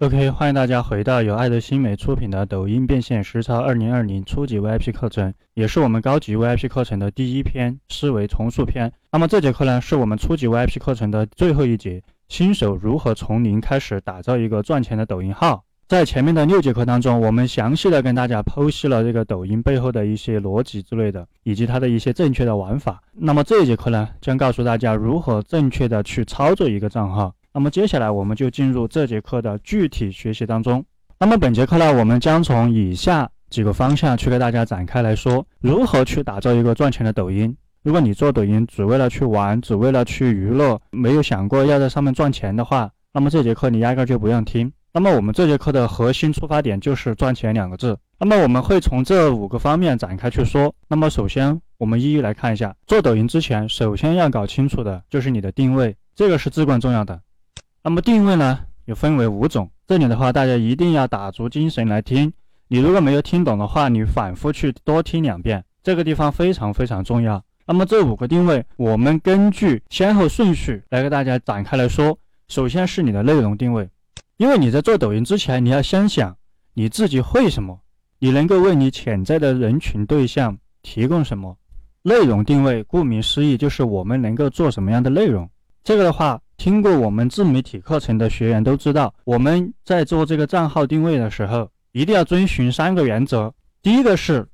OK，欢迎大家回到由爱德新媒出品的抖音变现实操二零二零初级 VIP 课程，也是我们高级 VIP 课程的第一篇思维重塑篇。那么这节课呢，是我们初级 VIP 课程的最后一节，新手如何从零开始打造一个赚钱的抖音号。在前面的六节课当中，我们详细的跟大家剖析了这个抖音背后的一些逻辑之类的，以及它的一些正确的玩法。那么这一节课呢，将告诉大家如何正确的去操作一个账号。那么接下来我们就进入这节课的具体学习当中。那么本节课呢，我们将从以下几个方向去给大家展开来说，如何去打造一个赚钱的抖音。如果你做抖音只为了去玩，只为了去娱乐，没有想过要在上面赚钱的话，那么这节课你压根就不用听。那么我们这节课的核心出发点就是赚钱两个字。那么我们会从这五个方面展开去说。那么首先我们一一来看一下，做抖音之前，首先要搞清楚的就是你的定位，这个是至关重要的。那么定位呢，又分为五种。这里的话，大家一定要打足精神来听。你如果没有听懂的话，你反复去多听两遍，这个地方非常非常重要。那么这五个定位，我们根据先后顺序来给大家展开来说。首先是你的内容定位，因为你在做抖音之前，你要先想你自己会什么，你能够为你潜在的人群对象提供什么。内容定位，顾名思义，就是我们能够做什么样的内容。这个的话。听过我们自媒体课程的学员都知道，我们在做这个账号定位的时候，一定要遵循三个原则。第一个是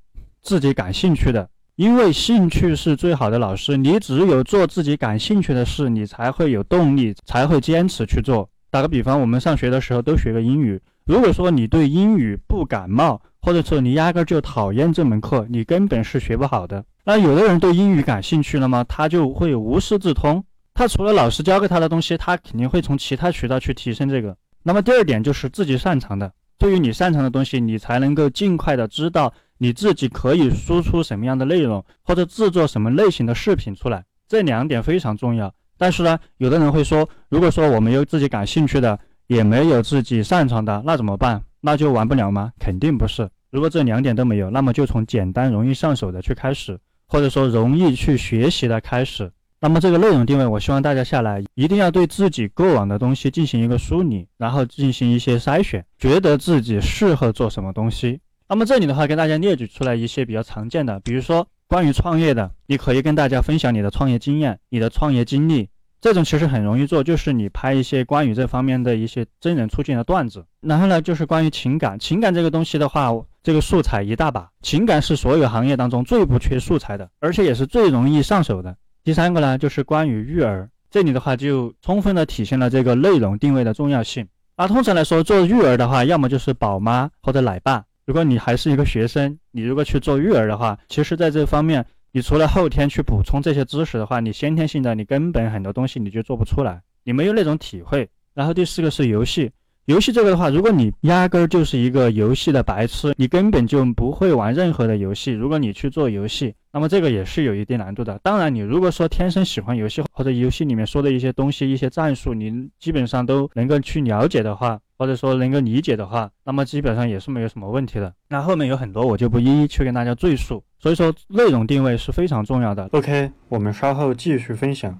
自己感兴趣的，因为兴趣是最好的老师。你只有做自己感兴趣的事，你才会有动力，才会坚持去做。打个比方，我们上学的时候都学个英语，如果说你对英语不感冒，或者说你压根就讨厌这门课，你根本是学不好的。那有的人对英语感兴趣了吗？他就会无师自通。他除了老师教给他的东西，他肯定会从其他渠道去提升这个。那么第二点就是自己擅长的，对于你擅长的东西，你才能够尽快的知道你自己可以输出什么样的内容，或者制作什么类型的视频出来。这两点非常重要。但是呢，有的人会说，如果说我没有自己感兴趣的，也没有自己擅长的，那怎么办？那就玩不了吗？肯定不是。如果这两点都没有，那么就从简单容易上手的去开始，或者说容易去学习的开始。那么这个内容定位，我希望大家下来一定要对自己过往的东西进行一个梳理，然后进行一些筛选，觉得自己适合做什么东西。那么这里的话，跟大家列举出来一些比较常见的，比如说关于创业的，你可以跟大家分享你的创业经验、你的创业经历，这种其实很容易做，就是你拍一些关于这方面的一些真人出镜的段子。然后呢，就是关于情感，情感这个东西的话，这个素材一大把，情感是所有行业当中最不缺素材的，而且也是最容易上手的。第三个呢，就是关于育儿，这里的话就充分的体现了这个内容定位的重要性。那通常来说，做育儿的话，要么就是宝妈或者奶爸。如果你还是一个学生，你如果去做育儿的话，其实在这方面，你除了后天去补充这些知识的话，你先天性的你根本很多东西你就做不出来，你没有那种体会。然后第四个是游戏。游戏这个的话，如果你压根儿就是一个游戏的白痴，你根本就不会玩任何的游戏。如果你去做游戏，那么这个也是有一定难度的。当然，你如果说天生喜欢游戏，或者游戏里面说的一些东西、一些战术，你基本上都能够去了解的话，或者说能够理解的话，那么基本上也是没有什么问题的。那后面有很多我就不一一去跟大家赘述。所以说，内容定位是非常重要的。OK，我们稍后继续分享。